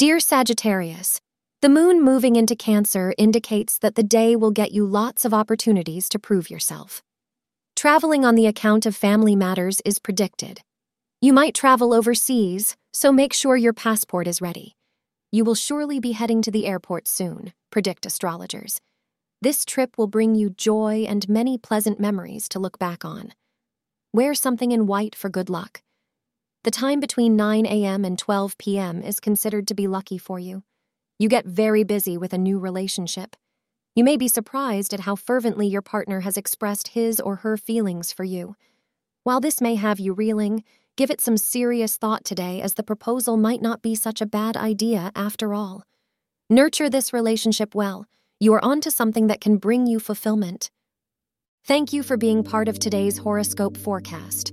Dear Sagittarius, the moon moving into Cancer indicates that the day will get you lots of opportunities to prove yourself. Traveling on the account of family matters is predicted. You might travel overseas, so make sure your passport is ready. You will surely be heading to the airport soon, predict astrologers. This trip will bring you joy and many pleasant memories to look back on. Wear something in white for good luck. The time between 9 a.m. and 12 p.m. is considered to be lucky for you. You get very busy with a new relationship. You may be surprised at how fervently your partner has expressed his or her feelings for you. While this may have you reeling, give it some serious thought today as the proposal might not be such a bad idea after all. Nurture this relationship well. You are onto something that can bring you fulfillment. Thank you for being part of today's horoscope forecast.